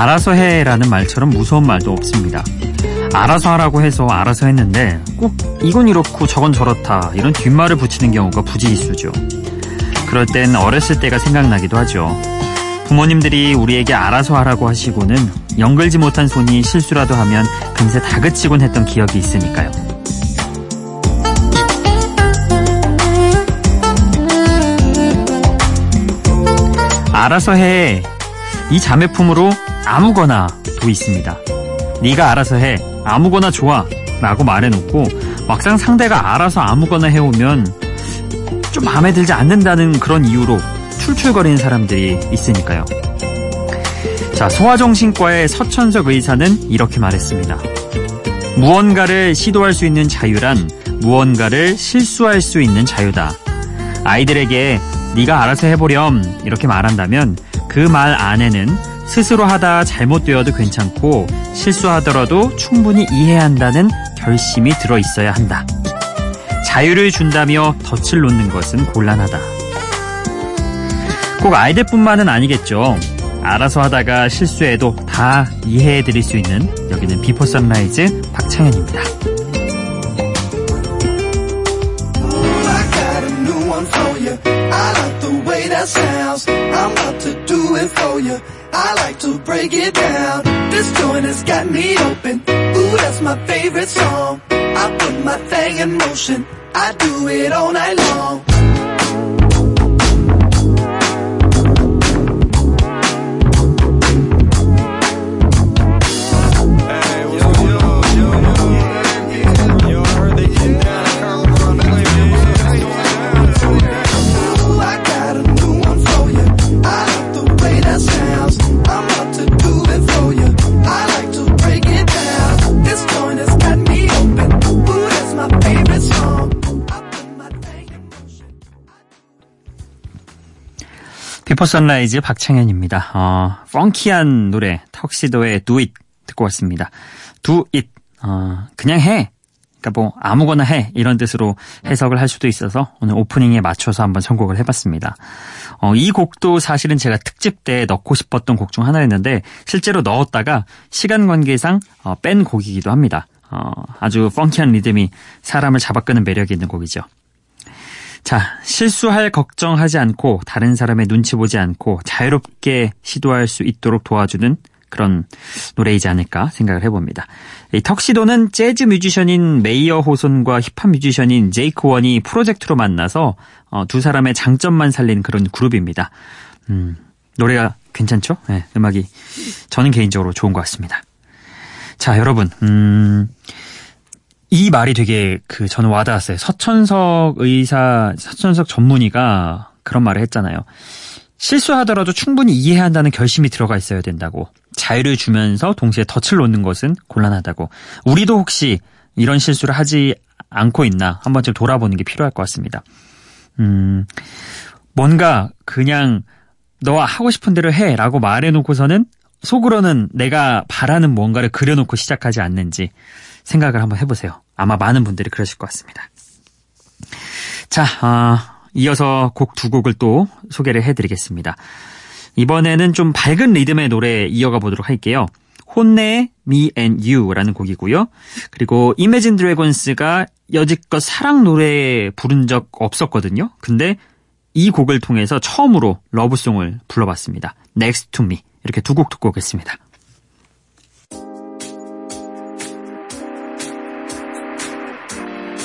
알아서 해라는 말처럼 무서운 말도 없습니다. 알아서 하라고 해서 알아서 했는데 꼭 이건 이렇고 저건 저렇다 이런 뒷말을 붙이는 경우가 부지기수죠. 그럴 땐 어렸을 때가 생각나기도 하죠. 부모님들이 우리에게 알아서 하라고 하시고는 연글지 못한 손이 실수라도 하면 금세 다그치곤 했던 기억이 있으니까요. 알아서 해. 이 자매품으로 아무거나도 있습니다. 네가 알아서 해. 아무거나 좋아. 라고 말해놓고 막상 상대가 알아서 아무거나 해오면 좀 마음에 들지 않는다는 그런 이유로 출출거리는 사람들이 있으니까요. 자, 소아정신과의 서천석 의사는 이렇게 말했습니다. 무언가를 시도할 수 있는 자유란 무언가를 실수할 수 있는 자유다. 아이들에게 네가 알아서 해보렴 이렇게 말한다면 그 말 안에는 스스로 하다 잘못되어도 괜찮고 실수하더라도 충분히 이해한다는 결심이 들어 있어야 한다. 자유를 준다며 덫을 놓는 것은 곤란하다. 꼭 아이들뿐만은 아니겠죠. 알아서 하다가 실수해도 다 이해해 드릴 수 있는 여기는 비포 선라이즈 박창현입니다. I like to break it down. This joint has got me open. Ooh, that's my favorite song. I put my thing in motion. I do it all night long. 비포 선라이즈 박창현입니다. 어, 펑키한 노래 턱시도의 Do It 듣고 왔습니다. Do It 어, 그냥 해. 그러니까 뭐 아무거나 해 이런 뜻으로 해석을 할 수도 있어서 오늘 오프닝에 맞춰서 한번 선곡을 해봤습니다. 어, 이 곡도 사실은 제가 특집 때 넣고 싶었던 곡 중 하나였는데 실제로 넣었다가 시간 관계상 어, 뺀 곡이기도 합니다. 어, 아주 펑키한 리듬이 사람을 잡아끄는 매력이 있는 곡이죠. 자, 실수할 걱정하지 않고 다른 사람의 눈치 보지 않고 자유롭게 시도할 수 있도록 도와주는 그런 노래이지 않을까 생각을 해봅니다. 이 턱시도는 재즈 뮤지션인 메이어 호손과 힙합 뮤지션인 제이크 원이 프로젝트로 만나서 어, 두 사람의 장점만 살린 그런 그룹입니다. 음, 노래가 괜찮죠? 네, 음악이 저는 개인적으로 좋은 것 같습니다. 자, 여러분, 음, 이 말이 되게 그 저는 와닿았어요. 서천석 의사, 서천석 전문의가 그런 말을 했잖아요. 실수하더라도 충분히 이해한다는 결심이 들어가 있어야 된다고. 자유를 주면서 동시에 덫을 놓는 것은 곤란하다고. 우리도 혹시 이런 실수를 하지 않고 있나 한 번쯤 돌아보는 게 필요할 것 같습니다. 음, 뭔가 그냥 너 하고 싶은 대로 해 라고 말해놓고서는 속으로는 내가 바라는 뭔가를 그려놓고 시작하지 않는지 생각을 한번 해보세요. 아마 많은 분들이 그러실 것 같습니다. 자, 어, 이어서 곡 두 곡을 또 소개를 해드리겠습니다. 이번에는 좀 밝은 리듬의 노래 이어가 보도록 할게요. 혼내의 Me and You라는 곡이고요. 그리고 이매진 드래곤스가 여지껏 사랑 노래 부른 적 없었거든요. 근데 이 곡을 통해서 처음으로 러브송을 불러봤습니다. Next to Me 이렇게 두 곡 듣고 오겠습니다.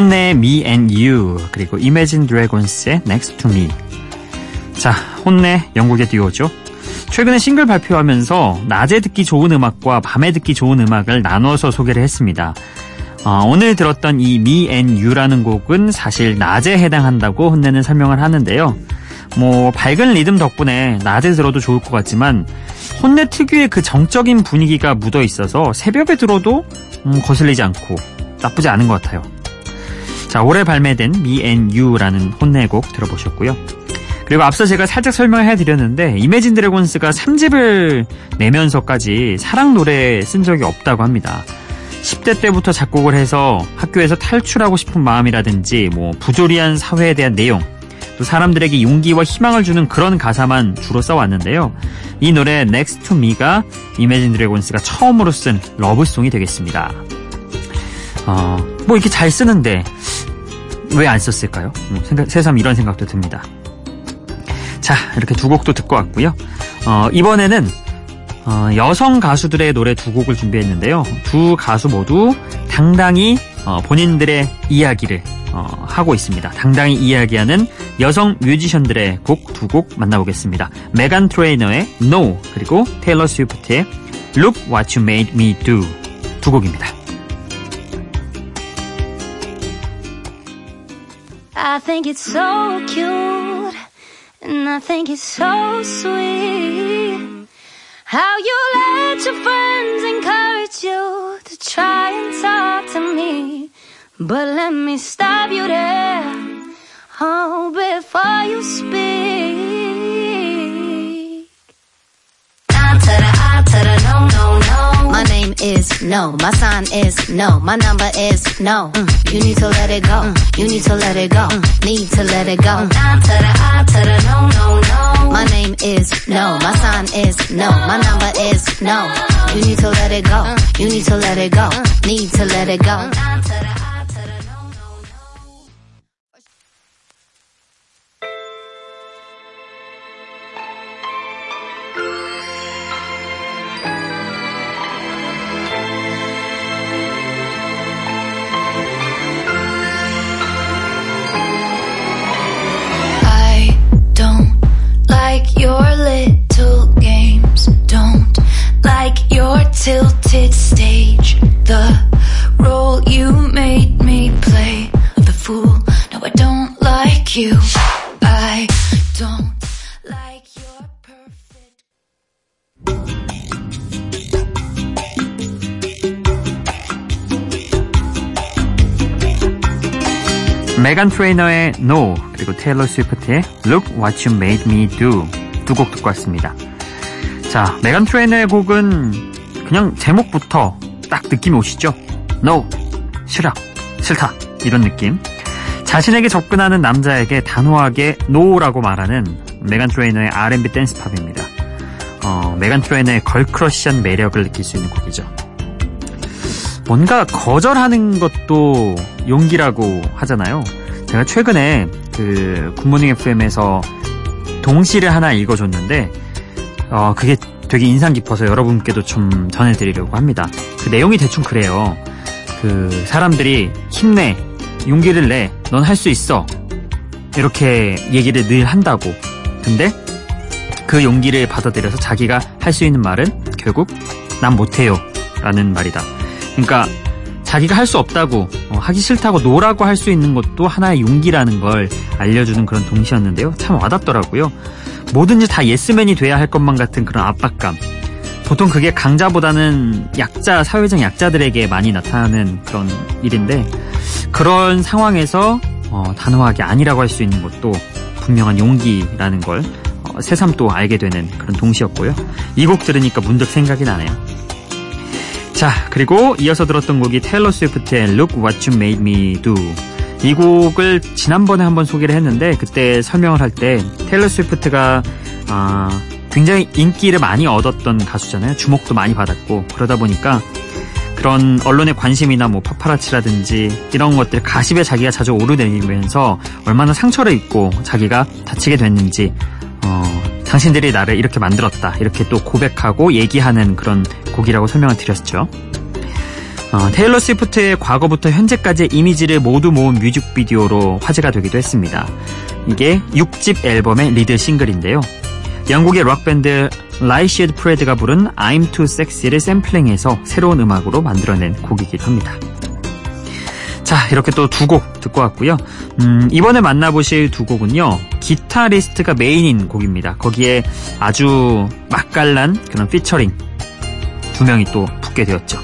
혼내의 Me and You 그리고 Imagine Dragons의 Next to Me. 자 혼내 영국의 듀오죠. 최근에 싱글 발표하면서 낮에 듣기 좋은 음악과 밤에 듣기 좋은 음악을 나눠서 소개를 했습니다. 어, 오늘 들었던 이 Me and You라는 곡은 사실 낮에 해당한다고 혼내는 설명을 하는데요. 뭐 밝은 리듬 덕분에 낮에 들어도 좋을 것 같지만 혼내 특유의 그 정적인 분위기가 묻어 있어서 새벽에 들어도 음, 거슬리지 않고 나쁘지 않은 것 같아요. 자, 올해 발매된 Me and You라는 혼내곡 들어보셨고요. 그리고 앞서 제가 살짝 설명해 드렸는데 이매진 드래곤스가 3집을 내면서까지 사랑 노래 쓴 적이 없다고 합니다. 10대 때부터 작곡을 해서 학교에서 탈출하고 싶은 마음이라든지 뭐 부조리한 사회에 대한 내용 또 사람들에게 용기와 희망을 주는 그런 가사만 주로 써왔는데요. 이 노래 Next to Me가 이매진 드래곤스가 처음으로 쓴 러브송이 되겠습니다. 어, 뭐 이렇게 잘 쓰는데 왜 안 썼을까요? 뭐 생각, 새삼 이런 생각도 듭니다. 자, 이렇게 두 곡도 듣고 왔고요. 어, 이번에는 어, 여성 가수들의 노래 두 곡을 준비했는데요. 두 가수 모두 당당히 어, 본인들의 이야기를 어, 하고 있습니다. 당당히 이야기하는 여성 뮤지션들의 곡 두 곡 만나보겠습니다. 메간 트레이너의 No 그리고 테일러 스위프트의 Look What You Made Me Do 두 곡입니다. I think it's so cute and I think it's so sweet how you let your friends encourage you to try and talk to me. But let me stop you there. Oh before you speak is no. My sign is no. My number is no. Mm. You need to let it go. Mm. You need to let it go. Mm. Need to let it go. I to the I to the no no no My name is no. My sign is no. My number is no. You need to let it go. You need to let it go. Need to let it go. The role you made me play the fool. No, I don't like you. I don't like your perfect. 메간 트레이너의 No 그리고 테일러 스위프트의 Look What You Made Me Do 두 곡 듣고 왔습니다. 자, 메간 트레이너의 곡은 그냥 제목부터 딱 느낌이 오시죠? No, 싫어, 싫다 이런 느낌. 자신에게 접근하는 남자에게 단호하게 NO라고 말하는 메간 트레이너의 R&B 댄스팝입니다. 어, 메간 트레이너의 걸크러쉬한 매력을 느낄 수 있는 곡이죠. 뭔가 거절하는 것도 용기라고 하잖아요. 제가 최근에 그 굿모닝 FM에서 동시를 하나 읽어줬는데 어 그게 되게 인상 깊어서 여러분께도 좀 전해드리려고 합니다. 그 내용이 대충 그래요. 그 사람들이 힘내, 용기를 내, 넌 할 수 있어. 이렇게 얘기를 늘 한다고. 근데 그 용기를 받아들여서 자기가 할 수 있는 말은 결국 난 못해요. 라는 말이다. 그러니까 자기가 할 수 없다고 어, 하기 싫다고 노라고 할 수 있는 것도 하나의 용기라는 걸 알려주는 그런 동시였는데요. 참 와닿더라고요. 뭐든지 다 예스맨이 돼야 할 것만 같은 그런 압박감. 보통 그게 강자보다는 약자, 사회적 약자들에게 많이 나타나는 그런 일인데 그런 상황에서 어, 단호하게 아니라고 할 수 있는 것도 분명한 용기라는 걸 어, 새삼 또 알게 되는 그런 동시였고요. 이 곡 들으니까 문득 생각이 나네요. 자, 그리고 이어서 들었던 곡이 테일러 스위프트의 Look What You Made Me Do. 이 곡을 지난번에 한번 소개를 했는데 그때 설명을 할 때 테일러 스위프트가 아, 굉장히 인기를 많이 얻었던 가수잖아요. 주목도 많이 받았고 그러다 보니까 그런 언론의 관심이나 뭐 파파라치라든지 이런 것들 가십에 자기가 자주 오르내리면서 얼마나 상처를 입고 자기가 다치게 됐는지 어, 당신들이 나를 이렇게 만들었다 이렇게 또 고백하고 얘기하는 그런 곡이라고 설명을 드렸죠. 어, 테일러 스위프트의 과거부터 현재까지의 이미지를 모두 모은 뮤직비디오로 화제가 되기도 했습니다. 이게 6집 앨범의 리드 싱글인데요. 영국의 락밴드 라이트 세드 프레드가 부른 I'm Too Sexy를 샘플링해서 새로운 음악으로 만들어낸 곡이기도 합니다. 자, 이렇게 또 두 곡 듣고 왔고요. 음, 이번에 만나보실 두 곡은요. 기타리스트가 메인인 곡입니다. 거기에 아주 맛깔난 그런 피처링 두 명이 또 붙게 되었죠.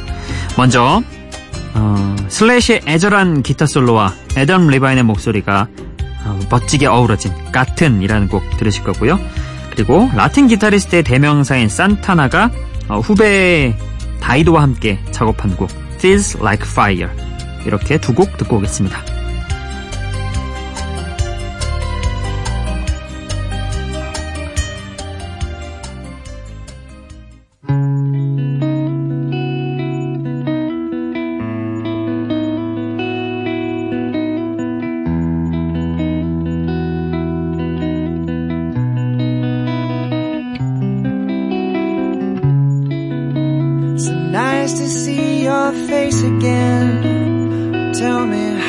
먼저 어, 슬래시의 애절한 기타 솔로와 애덤 리바인의 목소리가 어, 멋지게 어우러진 같은이라는 곡 들으실 거고요. 그리고 라틴 기타리스트의 대명사인 산타나가 어, 후배 다이도와 함께 작업한 곡 Feels Like Fire 이렇게 두 곡 듣고 오겠습니다.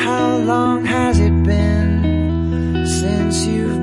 How long has it been since you've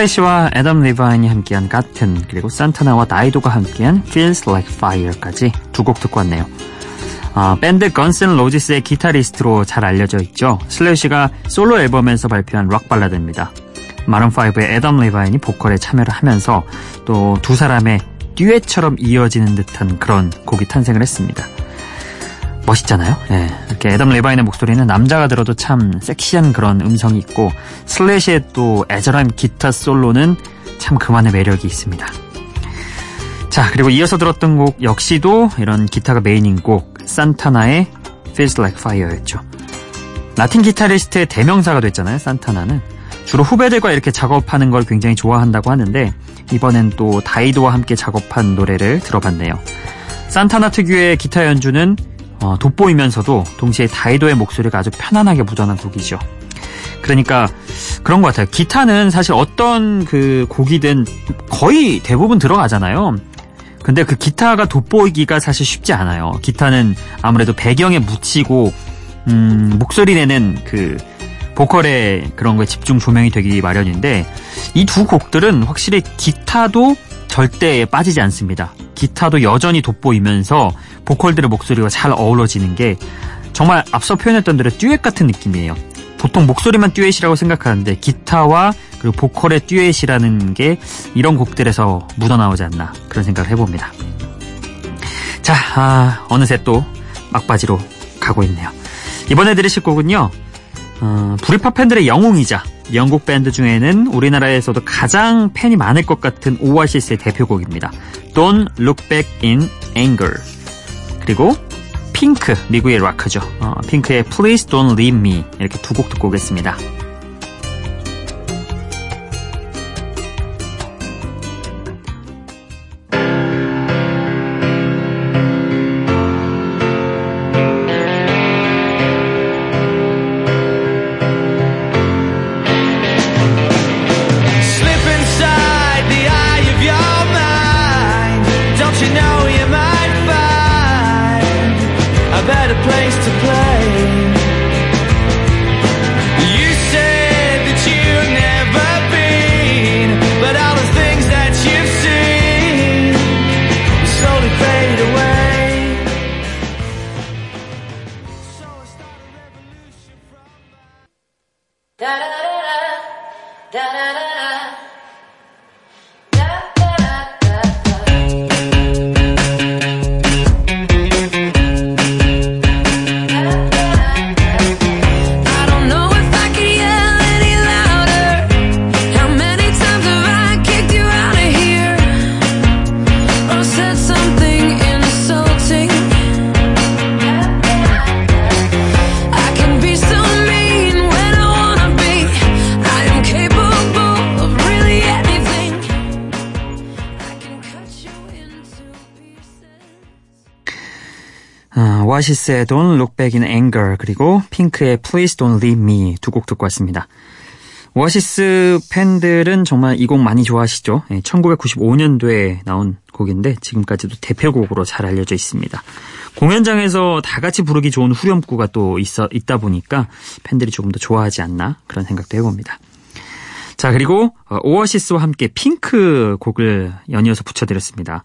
슬래시와 애덤 리바인이 함께한 Gotten 그리고 산타나와 다이도가 함께한 Feels Like Fire까지 두 곡 듣고 왔네요. 아, 밴드 건스 앤 로지스의 기타리스트로 잘 알려져 있죠. 슬래시가 솔로 앨범에서 발표한 락 발라드입니다. 마룬5의 애덤 리바인이 보컬에 참여를 하면서 또 두 사람의 듀엣처럼 이어지는 듯한 그런 곡이 탄생을 했습니다. 멋있잖아요. 예. 이렇게 애덤 레바인의 목소리는 남자가 들어도 참 섹시한 그런 음성이 있고 슬래시의 또 애절한 기타 솔로는 참 그만의 매력이 있습니다. 자, 그리고 이어서 들었던 곡 역시도 이런 기타가 메인인 곡 산타나의 Feels Like Fire였죠. 라틴 기타리스트의 대명사가 됐잖아요. 산타나는 주로 후배들과 이렇게 작업하는 걸 굉장히 좋아한다고 하는데 이번엔 또 다이도와 함께 작업한 노래를 들어봤네요. 산타나 특유의 기타 연주는 어, 돋보이면서도 동시에 다이도의 목소리가 아주 편안하게 묻어난 곡이죠. 그러니까 그런 것 같아요. 기타는 사실 어떤 그 곡이든 거의 대부분 들어가잖아요. 근데 그 기타가 돋보이기가 사실 쉽지 않아요. 기타는 아무래도 배경에 묻히고 음, 목소리 내는 그 보컬의 그런 거에 집중 조명이 되기 마련인데 이 두 곡들은 확실히 기타도 절대 빠지지 않습니다. 기타도 여전히 돋보이면서 보컬들의 목소리가 잘 어우러지는 게 정말 앞서 표현했던 대로 듀엣 같은 느낌이에요. 보통 목소리만 듀엣이라고 생각하는데 기타와 그리고 보컬의 듀엣이라는 게 이런 곡들에서 묻어나오지 않나 그런 생각을 해봅니다. 자, 아, 어느새 또 막바지로 가고 있네요. 이번에 들으실 곡은요. 어, 브리팝 팬들의 영웅이자 영국 밴드 중에는 우리나라에서도 가장 팬이 많을 것 같은 오아시스의 대표곡입니다. Don't Look Back in Anger. 그리고 핑크, 미국의 락커죠. 어, 핑크의 Please Don't Leave Me 이렇게 두 곡 듣고 오겠습니다. 오아시스의 Don't Look Back in Anger 그리고 핑크의 Please Don't Leave Me 두 곡 듣고 왔습니다. 오아시스 팬들은 정말 이 곡 많이 좋아하시죠? 1995년도에 나온 곡인데 지금까지도 대표곡으로 잘 알려져 있습니다. 공연장에서 다 같이 부르기 좋은 후렴구가 또 있어, 있다 보니까 팬들이 조금 더 좋아하지 않나 그런 생각도 해봅니다. 자 그리고 어, 오아시스와 함께 핑크 곡을 연이어서 붙여드렸습니다.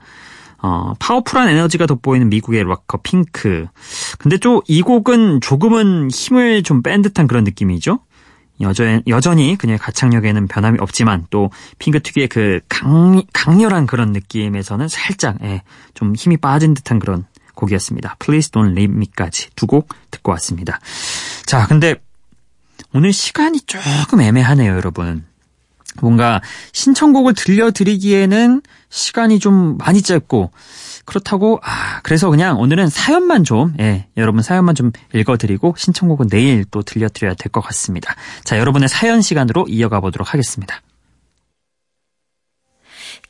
어, 파워풀한 에너지가 돋보이는 미국의 락커 핑크. 근데 또 이 곡은 조금은 힘을 좀 뺀 듯한 그런 느낌이죠. 여전, 여전히 그녀의 가창력에는 변함이 없지만 또 핑크 특유의 그 강, 강렬한 그런 느낌에서는 살짝 예, 좀 힘이 빠진 듯한 그런 곡이었습니다. Please Don't Leave Me까지 두 곡 듣고 왔습니다. 자, 근데 오늘 시간이 조금 애매하네요, 여러분. 뭔가 신청곡을 들려드리기에는 시간이 좀 많이 짧고 그렇다고 아 그래서 그냥 오늘은 사연만 좀 예, 여러분 사연만 좀 읽어드리고 신청곡은 내일 또 들려드려야 될 것 같습니다. 자 여러분의 사연 시간으로 이어가 보도록 하겠습니다.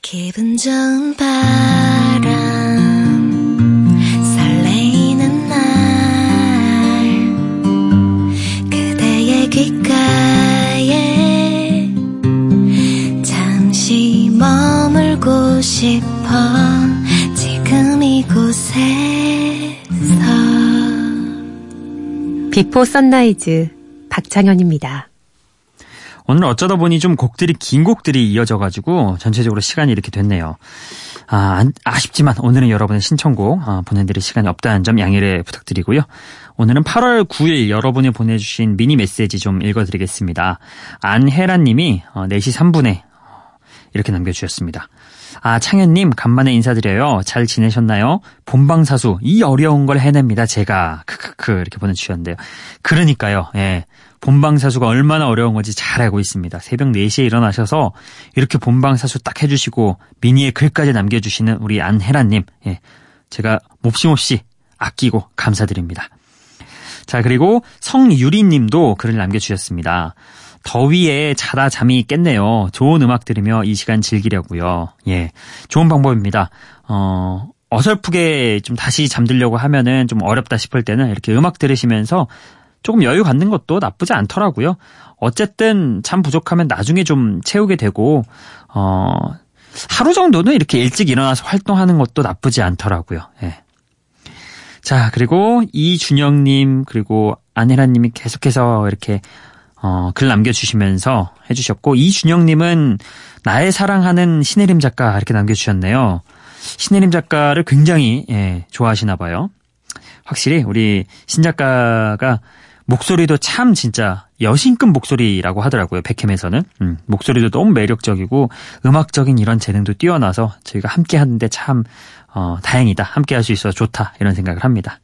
기분 좋은 바람 머물고 싶어 지금 이곳에서 비포 선라이즈 박창현입니다. 오늘 어쩌다 보니 좀 곡들이 긴 곡들이 이어져가지고 전체적으로 시간이 이렇게 됐네요. 아, 안- 아쉽지만 오늘은 여러분의 신청곡 아, 보내드릴 시간이 없다는 점 양해를 부탁드리고요. 오늘은 8월 9일 여러분이 보내주신 미니 메시지 좀 읽어드리겠습니다. 안혜란 님이 어, 4시 3분에 이렇게 남겨주셨습니다. 아, 창현님, 간만에 인사드려요. 잘 지내셨나요? 본방사수, 이 어려운 걸 해냅니다, 제가. 크크크, 이렇게 보내주셨는데요. 그러니까요, 예. 본방사수가 얼마나 어려운 건지 잘 알고 있습니다. 새벽 4시에 일어나셔서 이렇게 본방사수 딱 해주시고, 미니에 글까지 남겨주시는 우리 안혜란님, 예. 제가 몹시몹시 아끼고 감사드립니다. 자, 그리고 성유리 님도 글을 남겨주셨습니다. 더위에 자다 잠이 깼네요. 좋은 음악 들으며 이 시간 즐기려고요. 예. 좋은 방법입니다. 어, 어설프게 좀 다시 잠들려고 하면은 좀 어렵다 싶을 때는 이렇게 음악 들으시면서 조금 여유 갖는 것도 나쁘지 않더라고요. 어쨌든 잠 부족하면 나중에 좀 채우게 되고, 어, 하루 정도는 이렇게 일찍 일어나서 활동하는 것도 나쁘지 않더라고요. 예. 자, 그리고 이준영님, 그리고 안혜라님이 계속해서 이렇게, 어, 글 남겨주시면서 해주셨고, 이준영님은 나의 사랑하는 신혜림 작가 이렇게 남겨주셨네요. 신혜림 작가를 굉장히, 예, 좋아하시나 봐요. 확실히 우리 신 작가가 목소리도 참 진짜 여신급 목소리라고 하더라고요. 백캠에서는. 음, 목소리도 너무 매력적이고 음악적인 이런 재능도 뛰어나서 저희가 함께 하는데 참 어, 다행이다. 함께 할 수 있어서 좋다. 이런 생각을 합니다.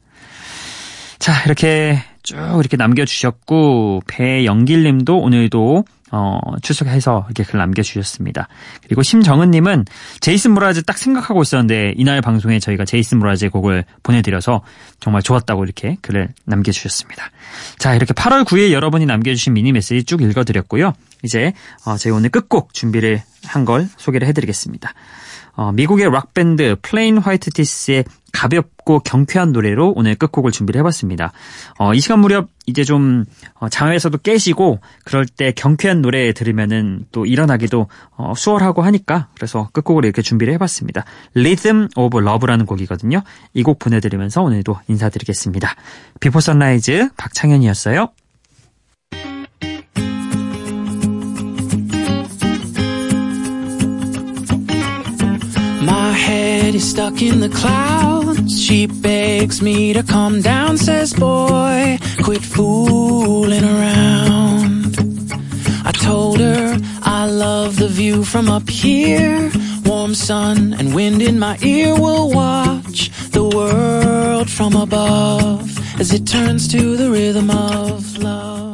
자, 이렇게 쭉 이렇게 남겨주셨고, 배영길 님도 오늘도, 어, 출석해서 이렇게 글 남겨주셨습니다. 그리고 심정은님은 제이슨 무라즈 딱 생각하고 있었는데, 이날 방송에 저희가 제이슨 무라즈의 곡을 보내드려서 정말 좋았다고 이렇게 글을 남겨주셨습니다. 자, 이렇게 8월 9일 여러분이 남겨주신 미니 메시지 쭉 읽어드렸고요. 이제, 어, 저희 오늘 끝곡 준비를 한 걸 소개를 해드리겠습니다. 어, 미국의 락밴드 Plain White T's의 가볍고 경쾌한 노래로 오늘 끝곡을 준비를 해봤습니다. 어, 이 시간 무렵 이제 좀 어, 잠에서도 깨시고 그럴 때 경쾌한 노래 들으면은 또 일어나기도 어, 수월하고 하니까 그래서 끝곡을 이렇게 준비를 해봤습니다. Rhythm of Love라는 곡이거든요. 이 곡 보내드리면서 오늘도 인사드리겠습니다. Before Sunrise 박창현이었어요. Head stuck in the clouds. She begs me to calm down, says, Boy, quit fooling around. I told her I love the view from up here. Warm sun and wind in my ear will watch the world from above as it turns to the rhythm of love.